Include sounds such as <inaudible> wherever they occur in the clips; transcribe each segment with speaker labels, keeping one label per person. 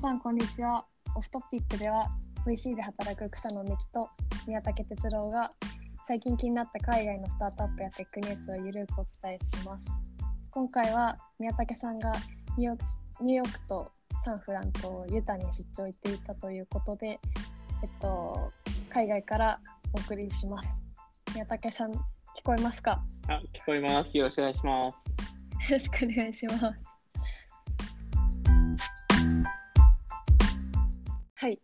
Speaker 1: さんこんにちはオフトピックでは VC で働く草野美希と宮武哲郎が最近気になった海外のスタートアップやテックニュースをゆるくお伝えします今回は宮武さんがニューヨークニューヨークとサンフランとユタに出張行っていたということで、えっと、海外からお送りします宮武さん聞こえますか？
Speaker 2: あ、聞こえます。よろしくお願いします。
Speaker 1: よろしくお願いします。はい。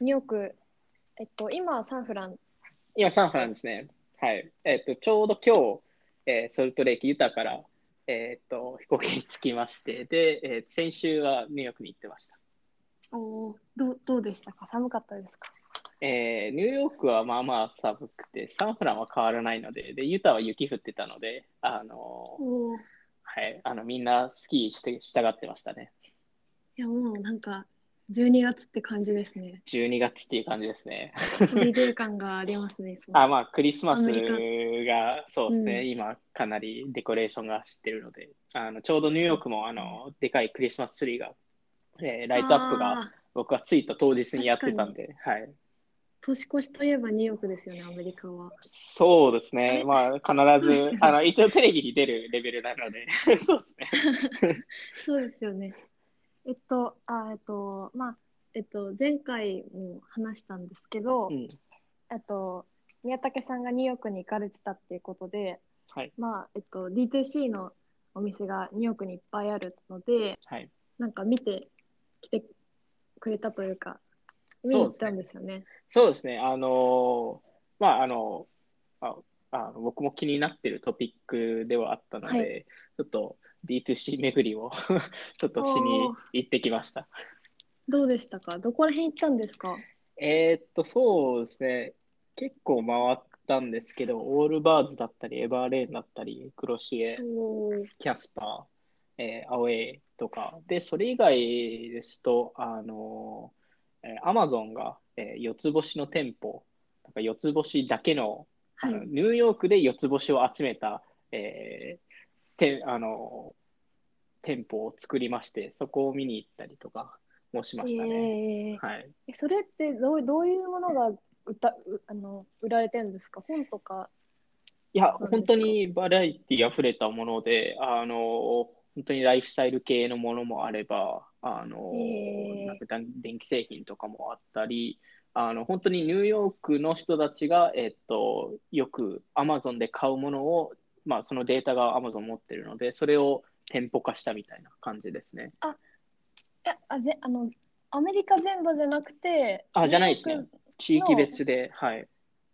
Speaker 1: ニューヨーク、えっと、今、サンフラン。
Speaker 2: 今、サンフランですね。はい。えっ、と、ちょうど今日、えーソルトレイク、ユタから、えっ、と、飛行機に着きまして、で、えー先週はニューヨークに行ってました。
Speaker 1: おお、どう、どうでしたか？寒かったですか？
Speaker 2: えーニューヨークはまあまあ寒くて、サンフランは変わらないので、で、ユタは雪降ってたので、あのーはい、あの、みんなスキーして、従ってましたね。
Speaker 1: や、もうなんか、12月って感じですね。
Speaker 2: 12月っていう感じですね。
Speaker 1: ホリデー感がありますね。<laughs>
Speaker 2: あ、まあ、クリスマスが、そうですね、
Speaker 1: うん
Speaker 2: 今、かなりデコレーションが走ってるので、あのちょうどニューヨークも、あの、でかいクリスマスツリーが、えーライトアップが、僕が着いた当日にやってたんで、はい。
Speaker 1: 年越しといえばニューヨークですよね、アメリカは。
Speaker 2: そうです
Speaker 1: あ
Speaker 2: ね、
Speaker 1: れ
Speaker 2: まあ、必ずあの、一応テレビに出るレベルなので、<laughs> そうですね。
Speaker 1: そうですよね。えっと、あ、えっと、まあ、えっと、前回も話したんですけど、
Speaker 2: うん、
Speaker 1: えっと、宮武さんがニューヨークに行かれてたっていうことで、
Speaker 2: はい、
Speaker 1: まあ、えっと、D2C のお店がニューヨークにいっぱいあるので、
Speaker 2: はい。
Speaker 1: なんか見てきてくれたというか、見に行ったんですよね。
Speaker 2: そうですね、あのーまあ、あの、ああの僕も気になってるトピックではあったので、
Speaker 1: はい。
Speaker 2: ちょっと D2C 巡りを <laughs> ちょっとしに行ってきました。
Speaker 1: どうでしたか？どこら辺行ったんですか？
Speaker 2: えーっと、そうですね、結構回ったんですけど、オールバーズだったり、エバーレーンだったり、クロシエ、キャスパー、えーアウェイとか、で、それ以外ですと、あの、えー、アマゾンが、えー四つ星の店舗、なんか四つ星だけの、あ
Speaker 1: はい
Speaker 2: の。ニューヨークで四つ星を集めた、えーてあの店舗を作りまして、そこを見に行ったりとかもしましたね。
Speaker 1: えー
Speaker 2: はい。
Speaker 1: えそれってどうどういうものが売ったうあの売られてるんですか？本とか。
Speaker 2: いや、本当にバラエティ溢れたもので、あの、本当にライフスタイル系のものもあれば、あの、
Speaker 1: へー
Speaker 2: なんか電気製品とかもあったり、あの、本当にニューヨークの人たちが、えっと、よくアマゾンで買うものを、まあ、そのデータがアマゾン持ってるので、それを店舗化したみたいな感じですね。
Speaker 1: えあぜあのアメリカ全土じゃなくて。
Speaker 2: あじゃないですね地域別で、はい。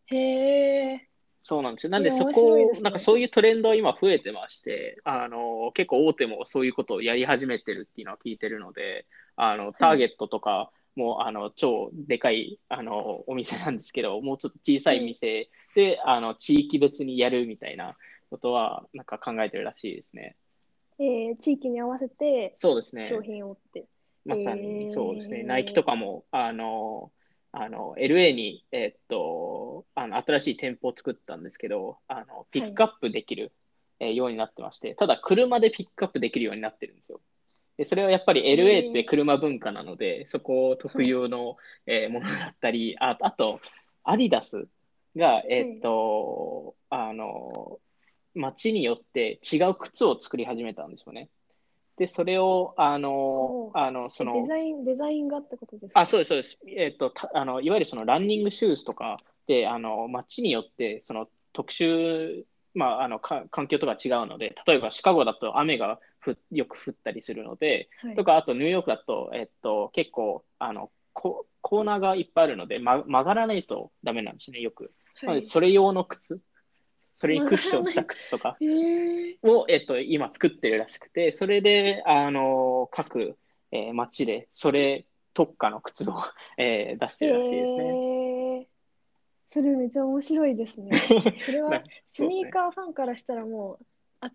Speaker 1: ク。へえ。
Speaker 2: そうなんですよ。なんで
Speaker 1: いや
Speaker 2: そ
Speaker 1: 面白いですね
Speaker 2: こ、なんかそういうトレンドは今増えてまして、あの、結構大手もそういうことをやり始めてるっていうのは聞いてるので、あの、ターゲットとかも、あの、超でかい、あの、お店なんですけど、<laughs> もうちょっと小さい店で、あの、地域別にやるみたいなことは、なんか考えてるらしいですね。
Speaker 1: えー、地域に合わせて
Speaker 2: そうですね。
Speaker 1: 商品を売って。
Speaker 2: まさ
Speaker 1: へ
Speaker 2: に
Speaker 1: ー
Speaker 2: そうですね。ナイキとかも、あの、あの、LA に、えっと、あの、新しい店舗を作ったんですけど、あの、ピックアップできる、えーようになってまして、ただ車でピックアップできるようになってるんですよ。で、それはやっぱり LA って車文化なので、そこ特有の、えーものだったり、ああと、アディダスが、えっと、あの、街によって違う靴を作り始めたんですよね。で、それを、あのあの、その、
Speaker 1: デザインデザインがってことですか？
Speaker 2: あ、そうです、そうです。えっと、たあの、いわゆるそのランニングシューズとかで、あの、街によって、その特殊、まあ、あの、か環境とか違うので、例えばシカゴだと雨がふよく降ったりするので、
Speaker 1: はい
Speaker 2: とか、あとニューヨークだと、えっと、結構、あの、ココーナーがいっぱいあるので、ま、曲がらないとダメなんですね、よく。な
Speaker 1: はい
Speaker 2: それ用の靴、それにクッションした靴とかを、えっと、今作ってるらしくて、それで、あの、各、えー街で、それ特化の靴を、えー出してるらしいですね。
Speaker 1: それめっちゃ面白いですね。<laughs> それは
Speaker 2: な
Speaker 1: スニーカーファンからしたらもう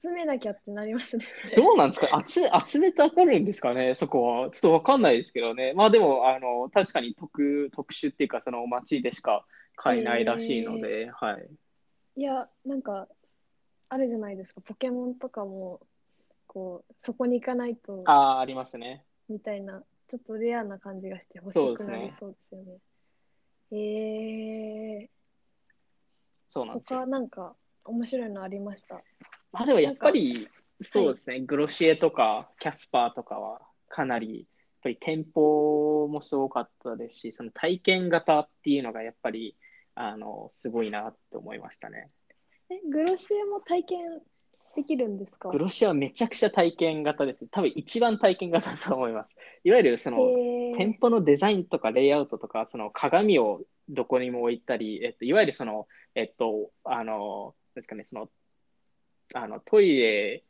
Speaker 1: 集めなきゃってなりますね。
Speaker 2: どうなんですか？集集めたがるんですかね？そこは。ちょっとわかんないですけどね。まあでも、あの、確かに特、特殊っていうか、その街でしか買えないらしいので、はい。
Speaker 1: いや、なんか、あるじゃないですか。ポケモンとかも、こう、そこに行かないと、
Speaker 2: ああ、ありますね。
Speaker 1: みたいな。ちょっとレアな感じがして欲しくなりそうですよね。えー、
Speaker 2: そうなんですよ。
Speaker 1: 他なんか面白いのありました？
Speaker 2: まあでもやっぱり、そうですね、グロシエとかキャスパーとかはかなり、やっぱり店舗もすごかったですし、その体験型っていうのがやっぱり、あの、すごいなって思いましたね。
Speaker 1: え、グロシエも体験できるんですか？
Speaker 2: グロシエはめちゃくちゃ体験型です。多分一番体験型だと思います。いわゆるその、
Speaker 1: えー
Speaker 2: 店舗のデザインとかレイアウトとか、その鏡をどこにも置いたり、えっと、いわゆるその、えっと、あの、なんですかね、その、あのトイレ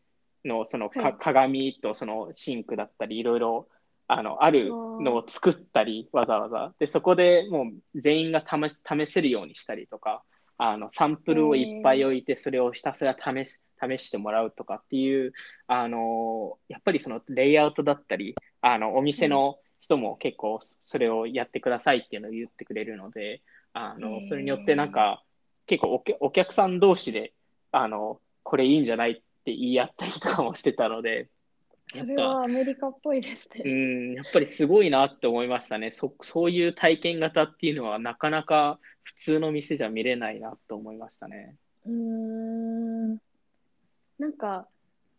Speaker 2: のそのか、
Speaker 1: はい。
Speaker 2: 鏡とそのシンクだったり、いろいろあのあるのを作ったり、わざわざ。で、そこでもう全員が試試せるようにしたりとか、あのサンプルをいっぱい置いて、それをひたすら試し試してもらうとかっていう、あのやっぱりそのレイアウトだったり、あのお店の人も結構それをやってくださいっていうのを言ってくれるので、あのそれによってなんか結構お客お客さん同士であのこれいいんじゃないって言い合ったりとかもしてたので、やっ
Speaker 1: それ
Speaker 2: ぱ
Speaker 1: はアメリカっぽいです
Speaker 2: う
Speaker 1: ね。
Speaker 2: ん、やっぱりすごいなって思いましたね。そ、そういう体験型っていうのはなかなか普通の店じゃ見れないなと思いましたね。
Speaker 1: うーん。なんか、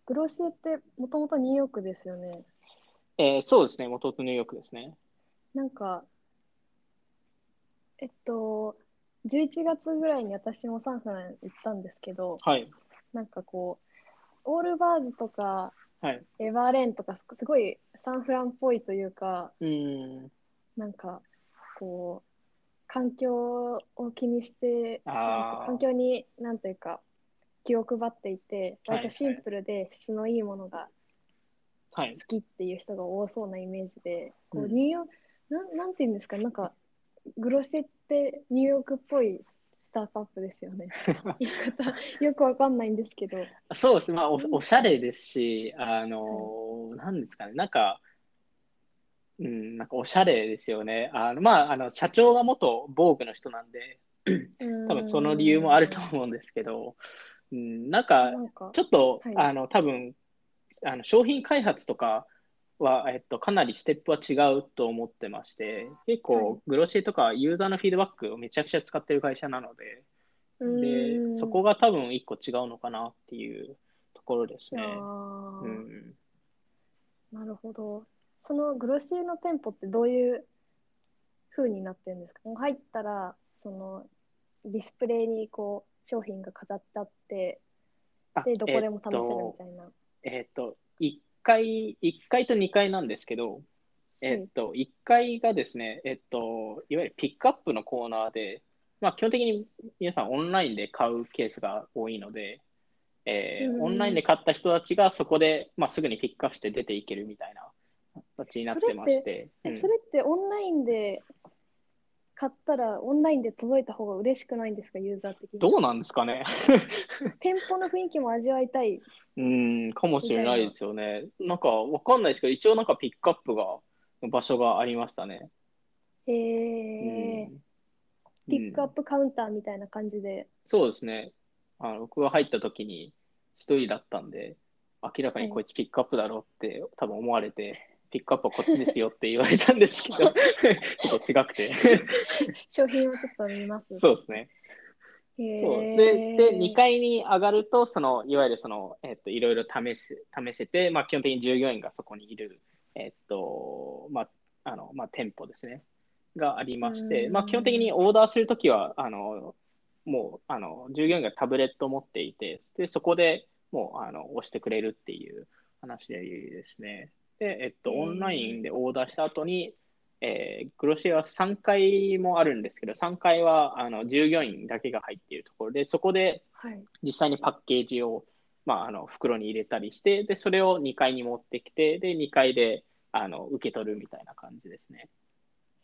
Speaker 1: グロシエってもともとニューヨークですよね。
Speaker 2: えーそうですね。元々ニューヨークですね。
Speaker 1: なんか、えっと、11月ぐらいに私もサンフラン行ったんですけど、
Speaker 2: はい。
Speaker 1: なんかこう、オールバーズとか、
Speaker 2: はい。
Speaker 1: エバーレーンとか、すごいサンフランっぽいというか、
Speaker 2: うん。
Speaker 1: なんか、こう、環境を気にして、環境に、なんというか、気を配っていて、
Speaker 2: はい
Speaker 1: 割とシンプルで質のいいものが
Speaker 2: はい。
Speaker 1: 好きっていう人が多そうなイメージで、こう
Speaker 2: うん
Speaker 1: ニューヨーク、なんなんていうんですか、なんか、グロシェってニューヨークっぽいスタートアップですよね。<laughs> 言い方、よくわかんないんですけど。
Speaker 2: そうですね。まあ、お、おしゃれですし、あの、なんですかね。なんか、うん、なんかおしゃれですよね。あの、まあ、あの、社長が元防具の人なんで、多分その理由もあると思うんですけど、うん、なんか、
Speaker 1: なんか、
Speaker 2: ちょっと、
Speaker 1: はい
Speaker 2: あの、多分、あの、商品開発とかは、えっと、かなりステップは違うと思ってまして、結
Speaker 1: はい
Speaker 2: 構、グロシエとかユーザーのフィードバックをめちゃくちゃ使ってる会社なので、で、そこが多分一個違うのかなっていうところですね。
Speaker 1: あ
Speaker 2: う
Speaker 1: ー
Speaker 2: ん。
Speaker 1: なるほど。そのグロシエの店舗ってどういう風になってるんですか？入ったら、そのディスプレイにこう商品が飾ってあって、
Speaker 2: あ
Speaker 1: で、どこでも試せるみ
Speaker 2: え
Speaker 1: たいな。
Speaker 2: っと、えっと、1階、一階と2階なんですけど、えっと、1階がですね、えっと、いわゆるピックアップのコーナーで、まあ、基本的に皆さんオンラインで買うケースが多いので、えー
Speaker 1: うん
Speaker 2: オンラインで買った人たちがそこで、まあ、すぐにピックアップして出ていけるみたいな形になってまして、うん
Speaker 1: えそれってオンラインで買ったら、オンラインで届いた方が嬉しくないんですか、ユーザー的に？
Speaker 2: どうなんですかね。<laughs>
Speaker 1: 店舗の雰囲気も味わいたい。
Speaker 2: うん、かもしれないですよね。なんかわかんないですけど、一応なんかピックアップが、場所がありましたね。
Speaker 1: え
Speaker 2: う
Speaker 1: ー
Speaker 2: ん
Speaker 1: ピックアッ
Speaker 2: うん
Speaker 1: プカウンターみたいな感じで。
Speaker 2: そうですね。あの僕が入った時に一人だったんで、明らかにこいつピックアップだろうって多分思われて、ピックアップはこっちですよって言われたんですけど、<laughs> ちょっと違くて。<laughs>
Speaker 1: 商品をちょっと見ます。
Speaker 2: そうですね。そう。で、で、2階に上がると、その、いわゆるその、えっと、いろいろ試せ、試せて、まあ、基本的に従業員がそこにいる、えっと、まあ、あの、まあ、店舗ですね、がありまして、
Speaker 1: うん。
Speaker 2: まあ、基本的にオーダーするときは、あの、もう、あの、従業員がタブレットを持っていて、で、そこでもう、あの、押してくれるっていう話ですね。で、えっと、オンラインでオーダーした後に、えー、グロシエは3階もあるんですけど、3階はあの従業員だけが入っているところで、そこで
Speaker 1: はい。
Speaker 2: 実際にパッケージを、まあ、あの袋に入れたりして、で、それを2階に持ってきて、で、2階であの受け取るみたいな感じですね。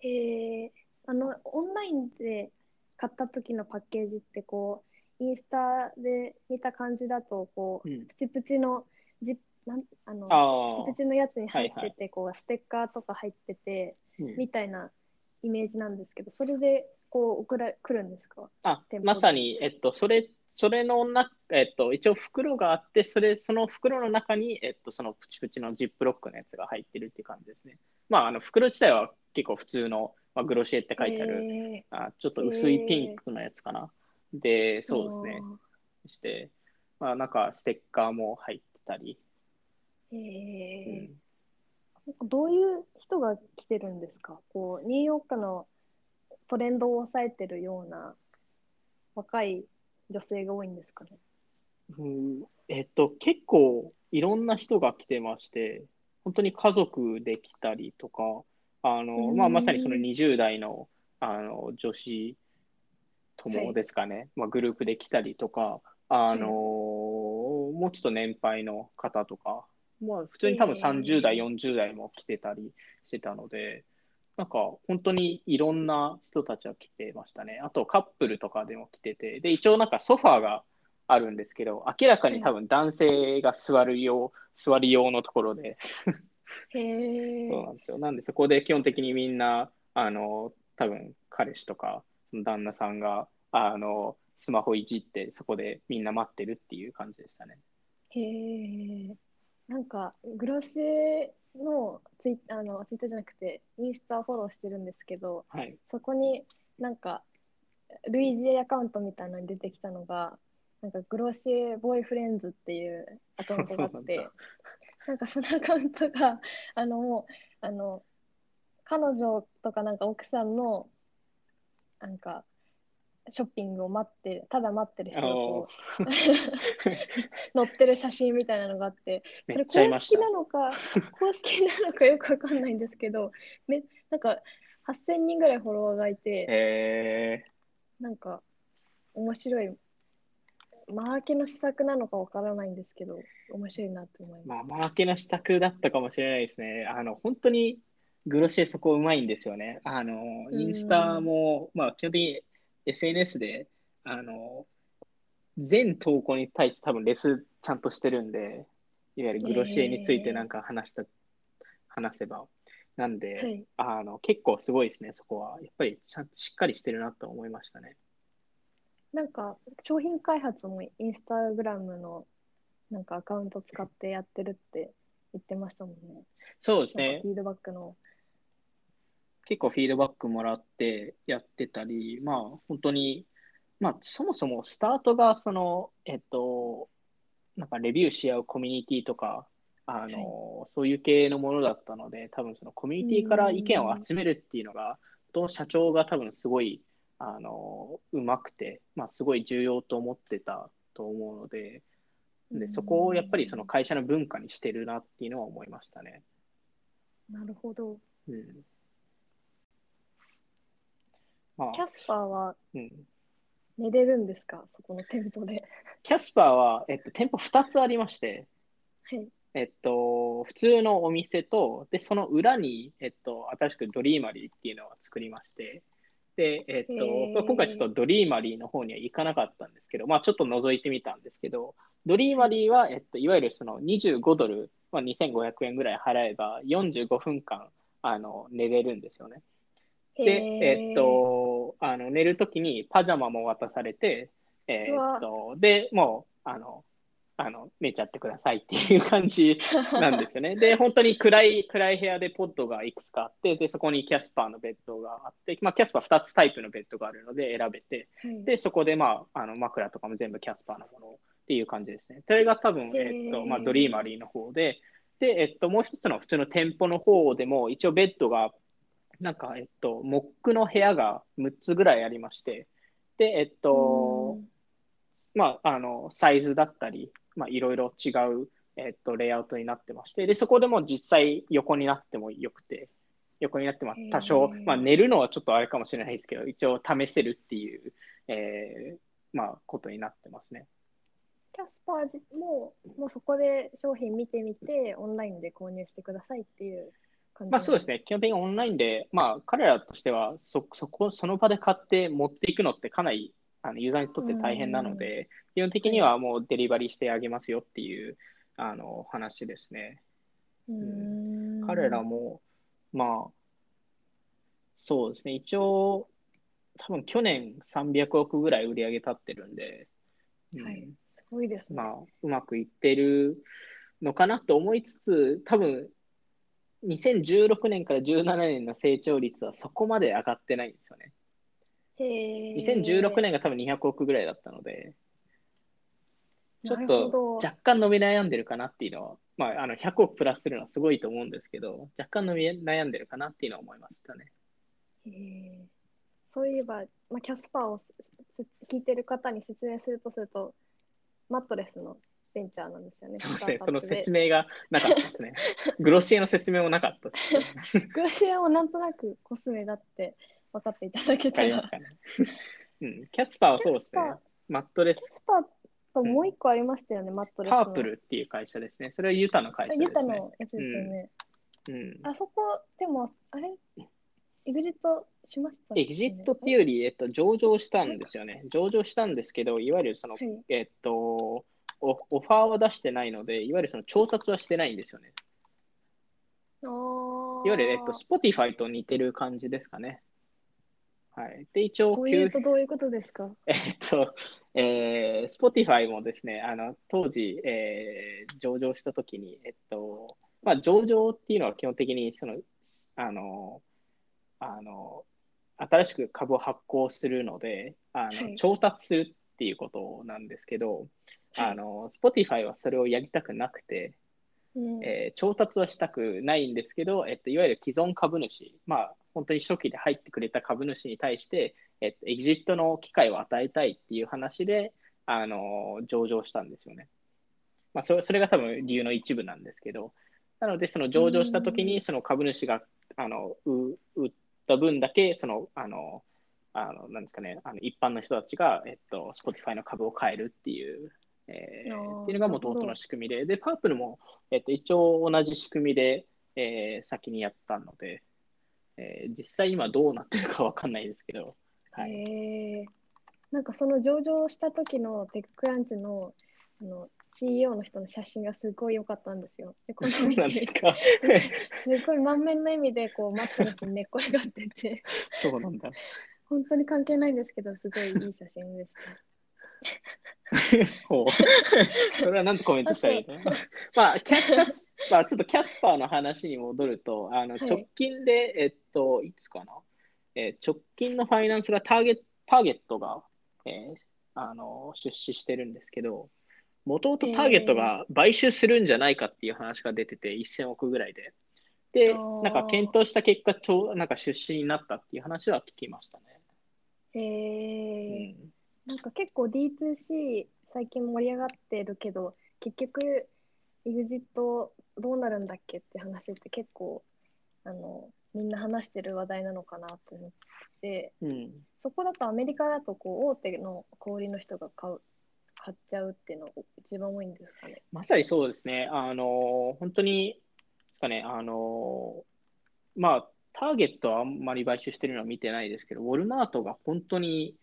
Speaker 1: えー、あの、オンラインで買った時のパッケージって、こう、インスタで見た感じだと、こう、
Speaker 2: うん
Speaker 1: プチプチのジなんあの、プチプチのやつに入ってて、こう、ステッカーとか入ってて、
Speaker 2: うん
Speaker 1: みたいなイメージなんですけど、それで、こう、送ら、来るんですか？
Speaker 2: あまさに、えっと、それそれのな、えっと、一応袋があって、それ、その袋の中に、えっと、そのプチプチのジップロックのやつが入ってるっていう感じですね。まあ、あの、袋自体は結構普通の、まあ、グロシエって書いてある、
Speaker 1: え
Speaker 2: あちょっと薄いピンクのやつかな。で、
Speaker 1: ー
Speaker 2: そうですね。して、まあ、なんかステッカーも入ってたり。
Speaker 1: え
Speaker 2: う
Speaker 1: ー
Speaker 2: ん
Speaker 1: なんかどういう人が来てるんですか？こうニューヨークのトレンドを抑えてるような若い女性が多いんですかね？
Speaker 2: うんえっと、結構いろんな人が来てまして、本当に家族で来たりとか、あの、
Speaker 1: うん。
Speaker 2: まあ、まさにその20代の、あの女子
Speaker 1: はい
Speaker 2: 友ですかね、まあ、グループで来たりとか、あのもうちょっと年配の方とか、まあ、普通に多分
Speaker 1: えー
Speaker 2: 30代、40代も来てたりしてたので、なんか本当にいろんな人たちが来てましたね。あとカップルとかでも来てて、で、一応なんかソファーがあるんですけど、明らかに多分男性が座る用、座り用のところで、
Speaker 1: へえ <laughs>
Speaker 2: そうなんですよ。なんでそこで基本的にみんな、あの、多分彼氏とか、旦那さんが、あの、スマホいじって、そこでみんな待ってるっていう感じでしたね。
Speaker 1: へえなんかグロシエのツイあのツイッターじゃなくてインスタフォローしてるんですけど
Speaker 2: はい。
Speaker 1: そこになんかルイジエアカウントみたいなのに出てきたのがなんかグロシエボーイフレンズっていうアカウントがあって <laughs>
Speaker 2: なん
Speaker 1: かそのアカウントがあのもうあの彼女とかなんか奥さんのなんかショッピングを待ってただ待ってる人がこう載 <laughs> ってる写真みたいなのがあって
Speaker 2: め
Speaker 1: それ公式。なのか公式なのかよくわかんないんですけどめなんか8000人ぐらいフォロワーがいて
Speaker 2: え
Speaker 1: なんか面白いマーケの施策なのかわからないんですけど面白いなと思い
Speaker 2: ー、
Speaker 1: ます。
Speaker 2: まあ、マーケの施策だったかもしれないですね。あの、本当にグロシエそこうまいんですよね。あの、インスタも、まあ、基本的に SNS で、あの、全投稿に対して多分レスちゃんとしてるんで、いわゆるグロシエについてなんか話した、話せば。なんで、
Speaker 1: はい、
Speaker 2: あの、結構すごいですね、そこは。やっぱりちゃんとしっかりしてるなと思いましたね。
Speaker 1: なんか商品開発もインスタグラムのなんかアカウント使ってやってるって言ってましたもんね。
Speaker 2: そうですね
Speaker 1: フ。ィードバックの。
Speaker 2: 結構フィードバックもらってやってたり、まあ本当に、まあそもそもスタートがその、えっと、なんかレビューし合うコミュニティとか、あの、そういう系のものだったので、多分そのコミュニティから意見を集めるっていうのが、と社長が多分すごい、あの、うまくて、まあすごい重要と思ってたと思うので、で、そこをやっぱりその会社の文化にしてるなっていうのは思いましたね。
Speaker 1: なるほど。
Speaker 2: うん。まあ
Speaker 1: キャスパーは
Speaker 2: うん、
Speaker 1: 寝れるんですか？そこの店舗で。
Speaker 2: キャスパーは、えっと、店舗2つありまして、
Speaker 1: はい。
Speaker 2: えっと、普通のお店と、で、その裏に、えっと、新しくドリーマリーっていうのを作りまして、で、えっと
Speaker 1: へー、
Speaker 2: 今回ちょっとドリーマリーの方には行かなかったんですけど、まあちょっと覗いてみたんですけど、ドリーマリーは、えっと、いわゆるその25ドル、まあ、2500円ぐらい払えば45分間、あの、寝れるんですよね。で、えっと、あの寝るときにパジャマも渡されて、えーっと、で、もう、あの、あの、寝ちゃってくださいっていう感じ <laughs> なんですよね。で、本当に暗い、暗い部屋でポッドがいくつかあって、で、そこにキャスパーのベッドがあって、まあ、キャスパー2つタイプのベッドがあるので選べて、
Speaker 1: はい、
Speaker 2: で、そこで、まあ、あの枕とかも全部キャスパーのものっていう感じですね。それが多分、えっと、まあ、ドリーマリーの方で、で、えっと、もう一つの普通の店舗の方でも、一応ベッドが、なんか、えっと、モックの部屋が6つぐらいありまして、で、えっと、まあ、あの、サイズだったり、まあ、いろいろ違う、えっと、レイアウトになってまして、で、そこでも実際横になってもよくて、横になっても多少まあ、寝るのはちょっとあれかもしれないですけど、一応試せるっていう、えー、まあ、ことになってますね。
Speaker 1: キャスパーじももうそこで商品見てみて、オンラインで購入してくださいっていう
Speaker 2: まあそうです
Speaker 1: ね。
Speaker 2: ね、基本的にオンラインで、まあ彼らとしてはそ、そこ、その場で買って持っていくのってかなりあのユーザーにとって大変なので、基本的にはもうデリバリーしてあげますよっていうあの話ですね。
Speaker 1: うーん
Speaker 2: 彼らも、まあ、そうですね、一応、多分去年300億ぐらい売り上げ立ってるんで、うん
Speaker 1: はい。すごいですね。
Speaker 2: まあ、うまくいってるのかなと思いつつ、多分2016年から17年の成長率はそこまで上がってないんですよね。
Speaker 1: へえ。
Speaker 2: 2016年が多分200億ぐらいだったので、ちょっと若干伸び悩んでるかなっていうのは、まあ、あの100億プラスするのはすごいと思うんですけど、若干伸び悩んでるかなっていうのは思いましたね。
Speaker 1: へえそういえば、まあ、キャスパーをせ聞いてる方に説明するとすると、マットレスのベンチャーなんですよね。
Speaker 2: そうですねその説明がなかったですね。<laughs> グロシエの説明もなかったですね。
Speaker 1: グラシアもなんとなくコスメだって分かっていただけたら。
Speaker 2: りますかね。<laughs> うん、キャスパーはそうですね。マットレス
Speaker 1: キャ、スパーともう一個ありましたよね、マットレスの。
Speaker 2: パープルっていう会社ですね。それはユタの会社です
Speaker 1: ユタ
Speaker 2: ね。
Speaker 1: のやつですよね。
Speaker 2: うん、
Speaker 1: あそこ、でも、あれ？エグジットしました、
Speaker 2: エグジットっていうより、えっと、上場したんですよね。上場したんですけど、いわゆるその、
Speaker 1: はい
Speaker 2: えっと、オオファーは出してないので、いわゆるその調達はしてないんですよね。いわゆる、えっと、Spotify と似てる感じですかね。はい。で、一応、
Speaker 1: こういうとどういうことですか？
Speaker 2: えっと、えー、Spotify もですね、あの、当時、えー上場したときに、えっと、まあ、上場っていうのは基本的に、その、あの、あの、新しく株を発行するので、あの、
Speaker 1: はい
Speaker 2: 調達するっていうことなんですけど、
Speaker 1: はい
Speaker 2: あの、Spotify はそれをやりたくなくて、
Speaker 1: うん
Speaker 2: えー調達はしたくないんですけど、えっと、いわゆる既存株主、まあ、本当に初期で入ってくれた株主に対して、えっと、エグジットの機会を与えたいっていう話で、あの上場したんですよね。まあ、それそれが多分理由の一部なんですけど、なので、その上場したとき
Speaker 1: う
Speaker 2: に、その株主があのう売った分だけ、その、あの、あのなんですかね、あの一般の人たちが、えっと、Spotify の株を買えるっていう、えーっていうのがもともとの仕組みで、で、パープルも、えっと、一応同じ仕組みで、えー先にやったので、えー実際今どうなってるかわかんないですけど、はい。
Speaker 1: へえなんかその上場した時のテッククランチのあの CEO の人の写真がすごい良かったんですよ。でこ
Speaker 2: そう
Speaker 1: の
Speaker 2: なんですか？<laughs>
Speaker 1: すごい満面の笑みでこうマットレスに寝っ転がってて、
Speaker 2: そうなんだ。
Speaker 1: 本当に関係ないんですけど、すごいいい写真でした。<laughs>
Speaker 2: ほう。それは何とコメントしたらいいの？<laughs> まあ、キャキャスパー、ちょっとキャスパーの話に戻ると、あの
Speaker 1: はい。
Speaker 2: 直近で、えっと、いつかな、えー直近のファイナンスがターゲットターゲットが、えーあの出資してるんですけど、もともとターゲットが買収するんじゃないかっていう話が出てて、1000億ぐらいで。で、
Speaker 1: あー。
Speaker 2: なんか検討した結果、ちょうなんか出資になったっていう話は聞きましたね。
Speaker 1: へえ
Speaker 2: うん
Speaker 1: なんか結構 D2C 最近盛り上がってるけど、結局 EXIT どうなるんだっけって話って結構あのみんな話してる話題なのかなと思って、
Speaker 2: うん
Speaker 1: そこだとアメリカだとこう大手の小売りの人が買う買っちゃうっていうのが一番多いんですかね。
Speaker 2: まさにそうですね。あの、本当に、かね、あの、まあ、ターゲットはあんまり買収してるのは見てないですけど、ウォルマートが本当に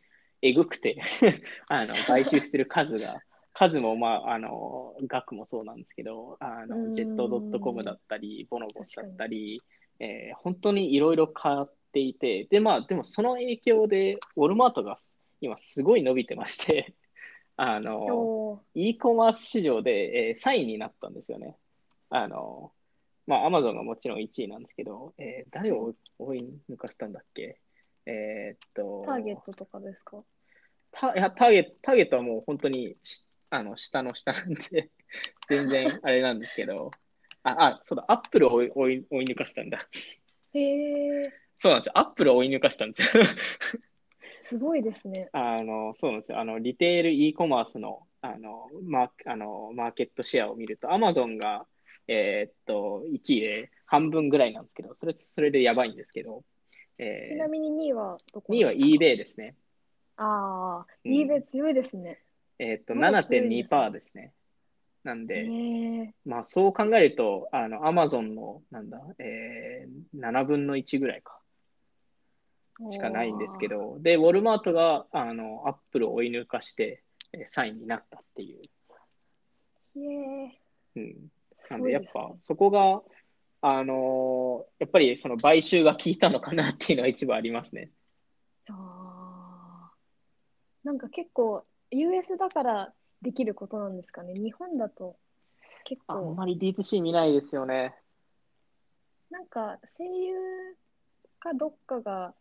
Speaker 2: えぐくて <laughs> あの、買収してる数が、数も、まあ、あの、額もそうなんですけど、あの、ジェットドットコムだったり、ボノボスだったり、えー本当にいろいろ買っていて、で、まあ、でもその影響で、ウォルマートが今すごい伸びてまして、<laughs> あの、e コマース市場で、えー3位になったんですよね。あの、まあ、アマゾンがもちろん1位なんですけど、えー誰を追い抜かしたんだっけ？えーっと、
Speaker 1: ターゲットとかですか？
Speaker 2: タいやターゲット、ターゲットはもう本当にしあの下の下なんで、<laughs> 全然あれなんですけど、あ、あそうだ、アップルを追い追い追い抜かしたんだ。
Speaker 1: へえ
Speaker 2: そうなんですよ。アップルを追い抜かしたんですよ。
Speaker 1: すごいですね。<laughs>
Speaker 2: あの、そうなんですよ。あの、リテール e コマースの、あの、マーあのマーケットシェアを見ると、アマゾンが、えーっと、1位で半分ぐらいなんですけど、それ、それでやばいんですけど、え
Speaker 1: ちなみに2位はどこ
Speaker 2: 2位は eBay ですね。
Speaker 1: ああ、
Speaker 2: うん
Speaker 1: eBay 強いですね。
Speaker 2: えーっと、
Speaker 1: まだ強いですね
Speaker 2: 7.2%ですね。なんで、まあ、そう考えると、あの、アマゾンの、なんだ、えー、7分の1ぐらいか、しかないんですけ。ど、で、ウォルマートが、あの、アップルを追い抜かして、えー3位になったっていう。うん。なんで、やっぱ、そこが、あのーやっぱりその買収が効いたのかなっていうのは一部ありますね。
Speaker 1: あーなんか結構 US だからできることなんですかね。日本だと結
Speaker 2: あん
Speaker 1: 構、
Speaker 2: まり D2C 見ないですよね。
Speaker 1: なんか声優かどっかが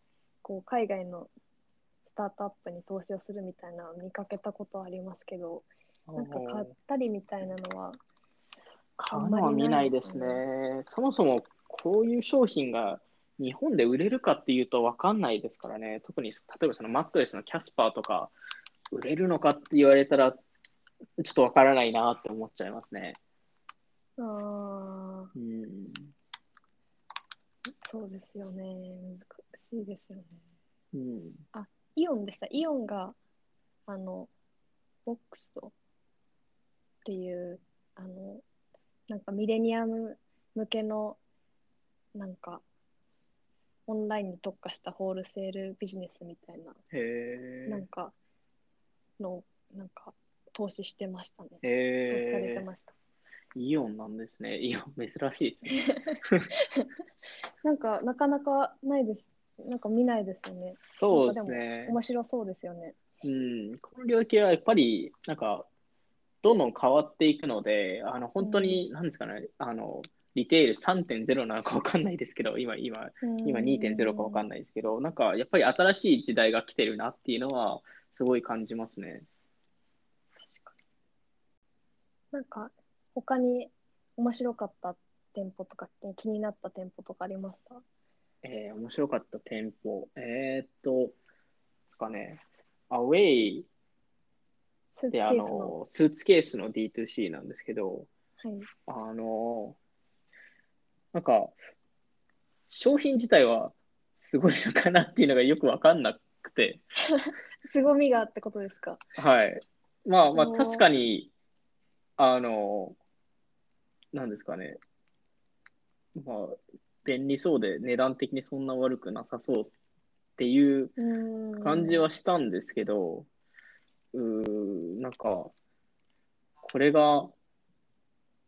Speaker 1: こう海外のスタートアップに投資をするみたいなのを見かけたことはありますけど、なんか買ったりみたいなのは、
Speaker 2: 買うのは見ないですね。そもそもこういう商品が日本で売れるかっていうと分かんないですからね。特に例えばそのマットレスのキャスパーとか売れるのかって言われたらちょっと分からないなって思っちゃいますね。
Speaker 1: ああ、
Speaker 2: うん。
Speaker 1: そうですよね。難しいですよね。
Speaker 2: うん。
Speaker 1: イオンでした。イオンが、あの、ボックストっていう、あの、なんかミレニアム向けの、なんか、オンラインに特化したホールセールビジネスみたいな。なんか、の、なんか、投資してましたね。投資
Speaker 2: へ
Speaker 1: されて
Speaker 2: え。
Speaker 1: ました。
Speaker 2: イオンなんですね。イオン珍しいですね。<laughs>
Speaker 1: なんか、なかなかないです。なんか見ないですよね。
Speaker 2: そうですね。
Speaker 1: 面白そうですよね。
Speaker 2: うん、この領域はやっぱり、なんか、どんどん変わっていくので、あの、本当に、なんですかね、あの、リテール3.0なのかわかんないですけど、<laughs> 今、今、今2.0かわかん
Speaker 1: ない。
Speaker 2: ないですけど、なんか、やっぱり新しい時代が来てるなっていうのは、すごい感じますね。
Speaker 1: 確かに。なんか、他に面白かった店舗とか、気になった店舗とかありました？
Speaker 2: えー面白かった店舗。えーっと、ですかね、アウェイ
Speaker 1: スーツケ
Speaker 2: で、あ
Speaker 1: ースの。
Speaker 2: の、スーツケースの D2C なんですけど、
Speaker 1: はい。
Speaker 2: あの、なんか、商品自体はすごいのかなっていうのがよくわかんなくて、<laughs>
Speaker 1: 凄みがってことですか？
Speaker 2: はい。まあまあ、確かに、あの、なんですかね、まあ、便利そうで値段的にそんな悪くなさそうっていう。感じはしたんですけど、うーなんか、これが、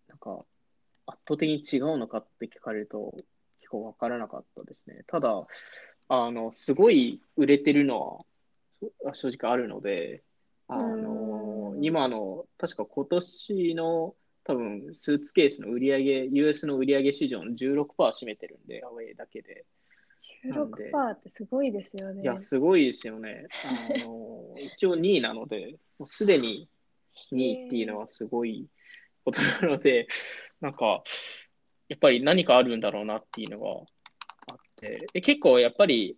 Speaker 2: なんか、圧倒的に違うのかって聞かれると、結構わからなかったですね。ただ、あの、すごい売れてるのは正直あるので、あの
Speaker 1: う、ん
Speaker 2: 今の、確か今年の多分スーツケースの売り上げ、US の売り上げ市場の16%占めてるんで、アウェイだけで。
Speaker 1: 16%ってすごいですよね。
Speaker 2: いや、すごいですよね。あの、一応2位なので、もうすでに2位っていうのはすごいことなので、なんか、やっぱり何かあるんだろうなっていうのがあって、で結構やっぱり、で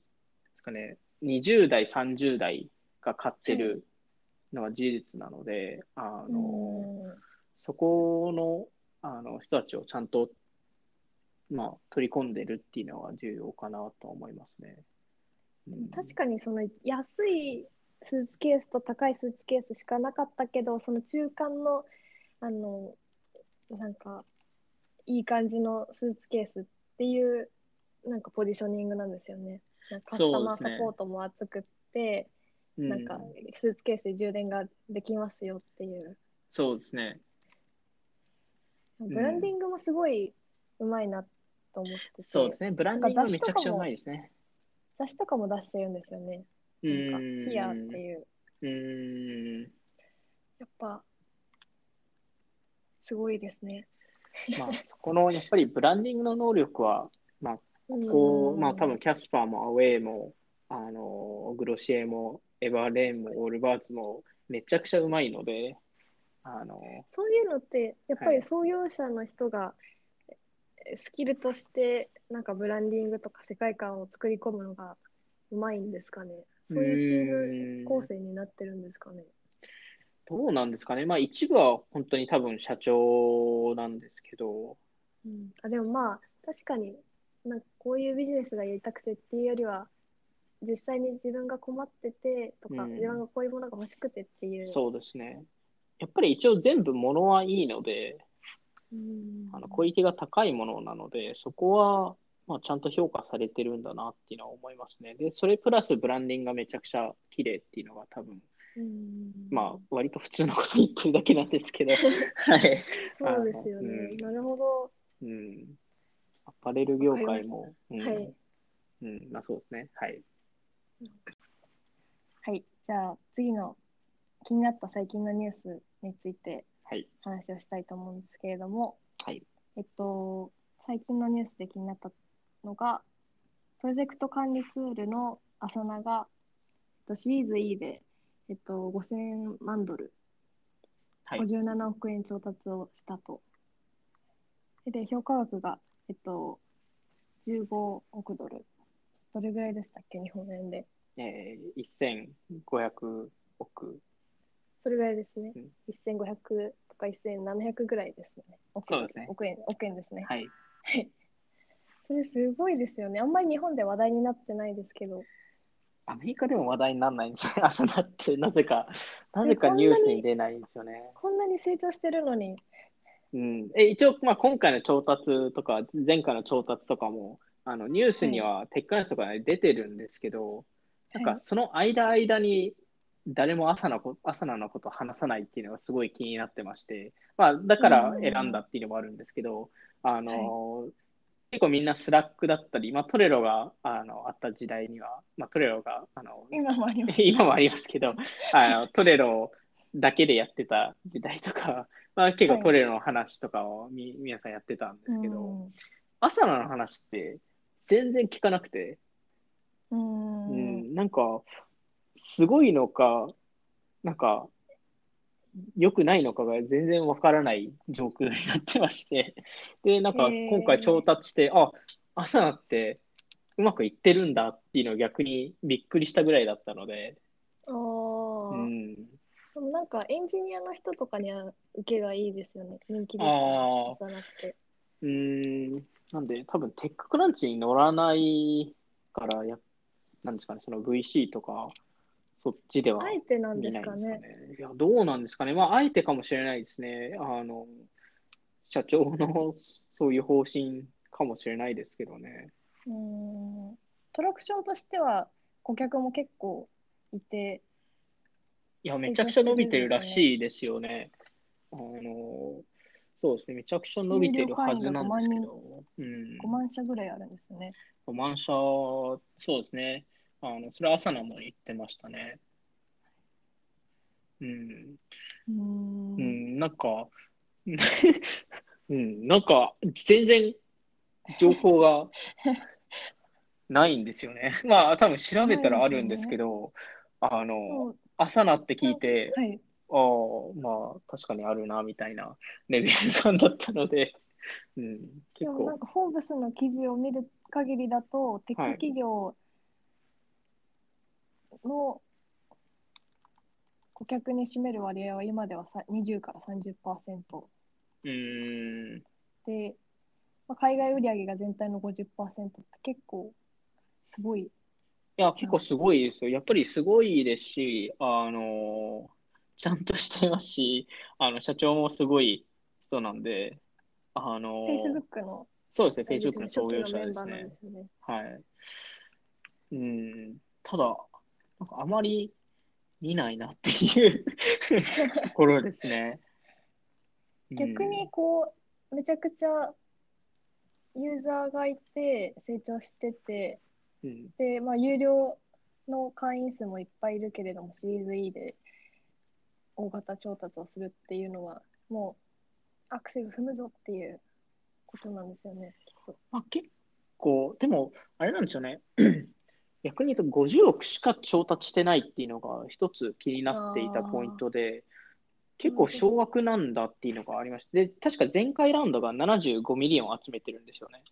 Speaker 2: すかね、20代、30代が買ってるのは事実なので、あ
Speaker 1: う
Speaker 2: の、
Speaker 1: ん。
Speaker 2: そこのあの人たちをちゃんと、まあ、取り込んでるっていうのは重要かなと思いますね。うん。
Speaker 1: 確かにその安いスーツケースと高いスーツケースしかなかったけど、その中間の、あの、なんか、いい感じのスーツケースっていう、なんかポジショニングなんですよね。カスタマーサポートも厚くって、
Speaker 2: うん
Speaker 1: なんかスーツケースで充電ができますよっていう。
Speaker 2: そうですね。ん
Speaker 1: ブランディングもすごいうまいなと思ってて、
Speaker 2: そうですね。ブランディングはめちゃくちゃうまいですね。
Speaker 1: 雑誌とかも出してるんですよね。
Speaker 2: う
Speaker 1: なんか。ヒアっていう。
Speaker 2: うーん。
Speaker 1: やっぱ、すごいですね。
Speaker 2: まあ、そこのやっぱりブランディングの能力は、まあ、こう、まあ、多分キャスパーもアウェイも、あの、グロシエも、エバーレーンも、オールバーツも、めちゃくちゃうまいので、あの、
Speaker 1: そういうのって、やっぱ
Speaker 2: はい
Speaker 1: り創業者の人が、えスキルとして、なんかブランディングとか世界観を作り込むのがうまいんですかね？そういうチーム構成になってるんですかね。
Speaker 2: どうなんですかね。まあ、一部は本当に多分社長なんですけど、
Speaker 1: うん、あでもまあ、確かに、なんかこういうビジネスがやりたくてっていうよりは、実際に自分が困っててとか、
Speaker 2: うん
Speaker 1: 自分がこういうものが欲しくてっていう。
Speaker 2: そうですね。やっぱり一応全部物はいいので、
Speaker 1: うん
Speaker 2: あのクオリティが高いものなので、そこは、まあ、ちゃんと評価されてるんだなっていうのは思いますね。で、それプラスブランディングがめちゃくちゃ綺麗っていうのが多分、
Speaker 1: うん
Speaker 2: まあ、割と普通のこと言ってるだけなんですけど、<laughs> はい。
Speaker 1: そうですよね。
Speaker 2: うん
Speaker 1: なるほど。
Speaker 2: うん。アパレル業界も、うん
Speaker 1: はい。
Speaker 2: うん、まあそうですね。はい。
Speaker 1: はい。じゃあ、次の気になった最近のニュースについて
Speaker 2: はい。
Speaker 1: 話をしたいと思うんですけれども、
Speaker 2: はい。
Speaker 1: えっと、最近のニュースで気になったのが、プロジェクト管理ツールのアサナが、えっと、シリーズ E で、えっと、5000万ドル、
Speaker 2: はい。
Speaker 1: 57億円調達をしたと。で、評価額が、えっと、15億ドル。どれぐらいでしたっけ、日本円で。
Speaker 2: えー、1500億。
Speaker 1: それぐらいですね
Speaker 2: うん。
Speaker 1: 1500とか1700ぐらいですよね。億
Speaker 2: そうですね
Speaker 1: 億円、億円ですね。
Speaker 2: はい。
Speaker 1: それすごいですよね。あんまり日本で話題になってないですけど。
Speaker 2: アメリカでも話題にならないんですよ。<laughs> 朝なって、なぜか、なぜかニュースに出ないんですよね。
Speaker 1: こんなに成長してるのに。
Speaker 2: うん、え一応、まあ、今回の調達とか、前回の調達とかも、あのニュースにはテックアナリストとかで出てるんですけど、なん
Speaker 1: はい
Speaker 2: かその間間に誰も朝のこ朝菜のことを話さないっていうのがすごい気になってまして、まあ、だから選んだっていうのもあるんですけど、あの結構みんな Slack だったり、まあ、 Trello があのあった時代には、まあ、 Trello があの
Speaker 1: 今もあります。<laughs>
Speaker 2: 今もありますけど、あの Trello だけでやってた時代とか、<laughs> まあ、結構
Speaker 1: はい
Speaker 2: Trello の話とかをみ、皆さんやってたんですけど、 Asana の話って全然聞かなくて、
Speaker 1: うん。
Speaker 2: う
Speaker 1: うん。
Speaker 2: ん、なんか、すごいのか、なんか、良くないのかが全然わからない状況になってまして、で、なんか今回調達して、あ、朝なってうまくいってるんだっていうのを逆にびっくりしたぐらいだったので、
Speaker 1: ああ、
Speaker 2: うん、
Speaker 1: でもなんかエンジニアの人とかには受けがいいですよね。人気です。
Speaker 2: うーん、なんで、多分テッククランチに乗らないから、や、なんですかね、その VC とか、そっちでは
Speaker 1: あえてなんで
Speaker 2: すか
Speaker 1: ね。
Speaker 2: ね。いや、どうなんですかね。まあ、あえてかもしれないですね。あの、社長のそういう方針かもしれないですけどね。
Speaker 1: うん。トラクションとしては顧客も結構いて、
Speaker 2: いや、めちゃくちゃ伸びてるらしいですよね。あの、そうですね、めちゃくちゃ伸びてるはずなんですけど、うん、
Speaker 1: 5万社ぐらいあるんですよね。
Speaker 2: 5万社、そうですね。あの、それは朝のも言ってましたね。うん、
Speaker 1: うん
Speaker 2: う。ん、なんか、うん、なんか、全然情報が <laughs> ないんですよね。まあ、多分調べたらあるんですけど、あの、朝なって聞いて、
Speaker 1: はい。
Speaker 2: ああ、まあ、確かにあるな、みたいなレベル感だったので、うん、
Speaker 1: で
Speaker 2: 結構、
Speaker 1: もなんか、フォーブスの記事を見る限りだと、テック
Speaker 2: はい
Speaker 1: 企業の顧客に占める割合は今ではさ20から30%
Speaker 2: うーん、
Speaker 1: で、まあ、海外売上が全体の50%って結構すごい。
Speaker 2: いや、結構すごいですよ。やっぱりすごいですし、あの、ちゃんとしてますし、あの、社長もすごい人なんで、あの、
Speaker 1: Facebook の
Speaker 2: そうですね、
Speaker 1: あれです
Speaker 2: Facebook の
Speaker 1: ね
Speaker 2: 創業
Speaker 1: 初期のメンバー
Speaker 2: 者ですね。
Speaker 1: すよね。
Speaker 2: はい。うん、ただ、なんかあまり見ないなっていうところですね。
Speaker 1: 逆にこう、めちゃくちゃユーザーがいて成長してて、
Speaker 2: うん、うん、
Speaker 1: で、まあ、有料の会員数もいっぱいいるけれども、シリーズ E で大型調達をするっていうのは、もうアクセル踏むぞっていうことなんですよね。
Speaker 2: まあ、結構、でも、あれなんですよね。逆に言うと50億しか調達してないっていうのが一つ気になっていたポイントで、結構少額なんだっていうのがありまして、で、確か前回ラウンドが75 million 集めてるんですよね。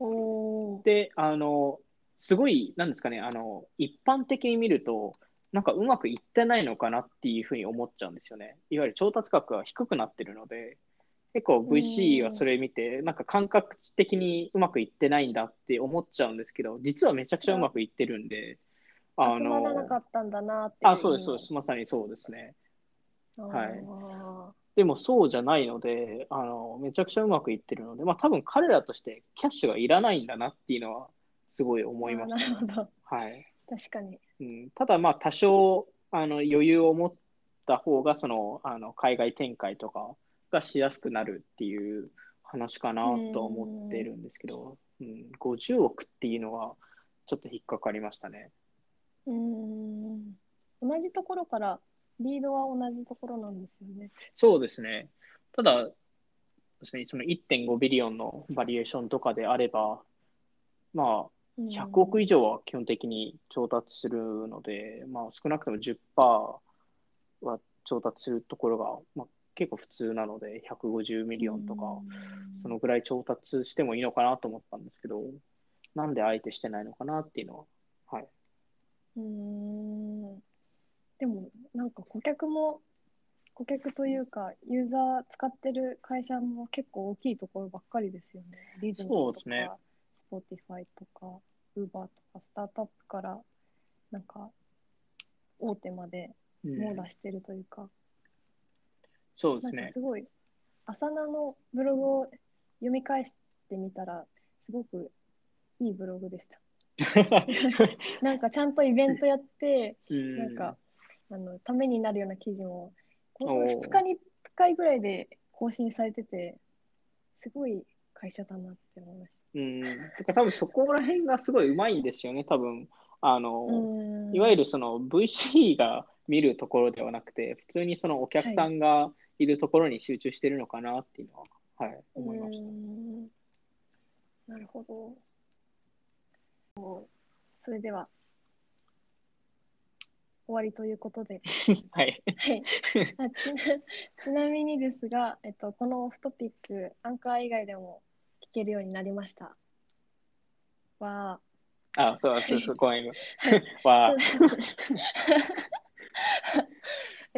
Speaker 1: おー。
Speaker 2: で、あの、すごい、なんですかね、あの、一般的に見ると、なんかうまくいってないのかなっていうふうに思っちゃうんですよね。いわゆる調達額が低くなってるので、結構 VC はそれ見て、なんか感覚的にうまくいってないんだって思っちゃうんですけど、実はめちゃくちゃうまくいってるんで、あ
Speaker 1: 集まらな
Speaker 2: の
Speaker 1: か、ったんだなって
Speaker 2: あ、そうです、そうです。まさにそうですね。はい
Speaker 1: あ
Speaker 2: でもそうじゃないので、あの、めちゃくちゃうまくいってるので、まあ多分彼らとしてキャッシュがいらないんだなっていうのはすごい
Speaker 1: ー
Speaker 2: 思いましたね。
Speaker 1: あーなるほど。
Speaker 2: はい。
Speaker 1: 確かに。
Speaker 2: うん、ただまあ多少あの余裕を持った方がそのあの海外展開とかがしやすくなるっていう話かなと思ってるんですけど、うん、50億っていうのはちょっと引っかかりましたね。
Speaker 1: うーん。同じところからリードは同じところなんですよね。
Speaker 2: そうですね。ただ、ですね、その1.5ビリオンのバリエーションとかであれば、まあ、
Speaker 1: うん
Speaker 2: 100億以上は基本的に調達するので、まあ、少なくとも10%は調達するところが、まあ、結構普通なので、150 million とか、そのぐらい調達してもいいのかなと思ったんですけど、なんであえてしてないのかなっていうのは、はい。
Speaker 1: うーんでもなんか顧客も顧客というかユーザー使ってる会社も結構大きいところばっかりですよね。ディズニーと
Speaker 2: そうですね
Speaker 1: か、 Spotify とか、 Uber とか、スタートアップからなんか大手まで
Speaker 2: うん
Speaker 1: 網羅してるというか、
Speaker 2: そうですね。
Speaker 1: かすごい、浅野のブログを読み返してみたら、すごくいいブログでした。<laughs> なんかちゃんとイベントやって、
Speaker 2: うん
Speaker 1: なんか、あの、ためになるような記事も、この
Speaker 2: おー
Speaker 1: 2日に1回ぐらいで更新されてて、すごい会社だなって思いまし
Speaker 2: うん。だから多分そこら辺がすごいうまいんですよね、多分。あ
Speaker 1: た。
Speaker 2: の、
Speaker 1: うん
Speaker 2: いわゆるその VC が見るところではなくて、普通にそのお客さんがいるところに集中してるのかなっていうのは、はい、思いまし
Speaker 1: うんなるほど。それでは、終わりということで。
Speaker 2: た。<laughs> はい。
Speaker 1: はい、あちな <laughs> ちなみにですが、えっと、このオフトピック、アンカー以外でも聞けるようになりました。わ
Speaker 2: あ、そうそうそう、ごめん。
Speaker 1: はい
Speaker 2: は
Speaker 1: ー。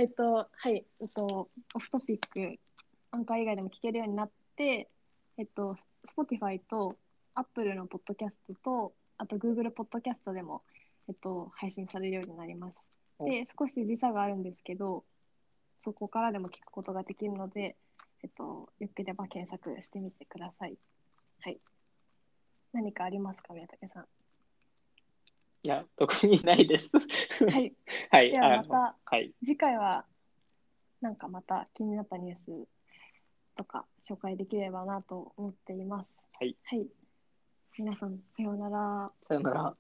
Speaker 1: えっと、はい、えっと、オフトピック、アンカー以外でも聞けるようになって、えっと、Spotify と Apple のポッドキャストと、あと Google ポッドキャストでも、えっと、配信されるようになります。で、少し時差があるんですけど、そこからでも聞くことができるので、えっと、よければ検索してみてください。はい。何かありますか、宮武さん？
Speaker 2: いや、特にないです。
Speaker 1: はい。<laughs>
Speaker 2: はい。
Speaker 1: では
Speaker 2: あ
Speaker 1: また
Speaker 2: はい。
Speaker 1: 次回は、なんかまた気になったニュースとか紹介できればなと思っています。
Speaker 2: はい。
Speaker 1: はい。皆さん、さようなら。
Speaker 2: さよなら。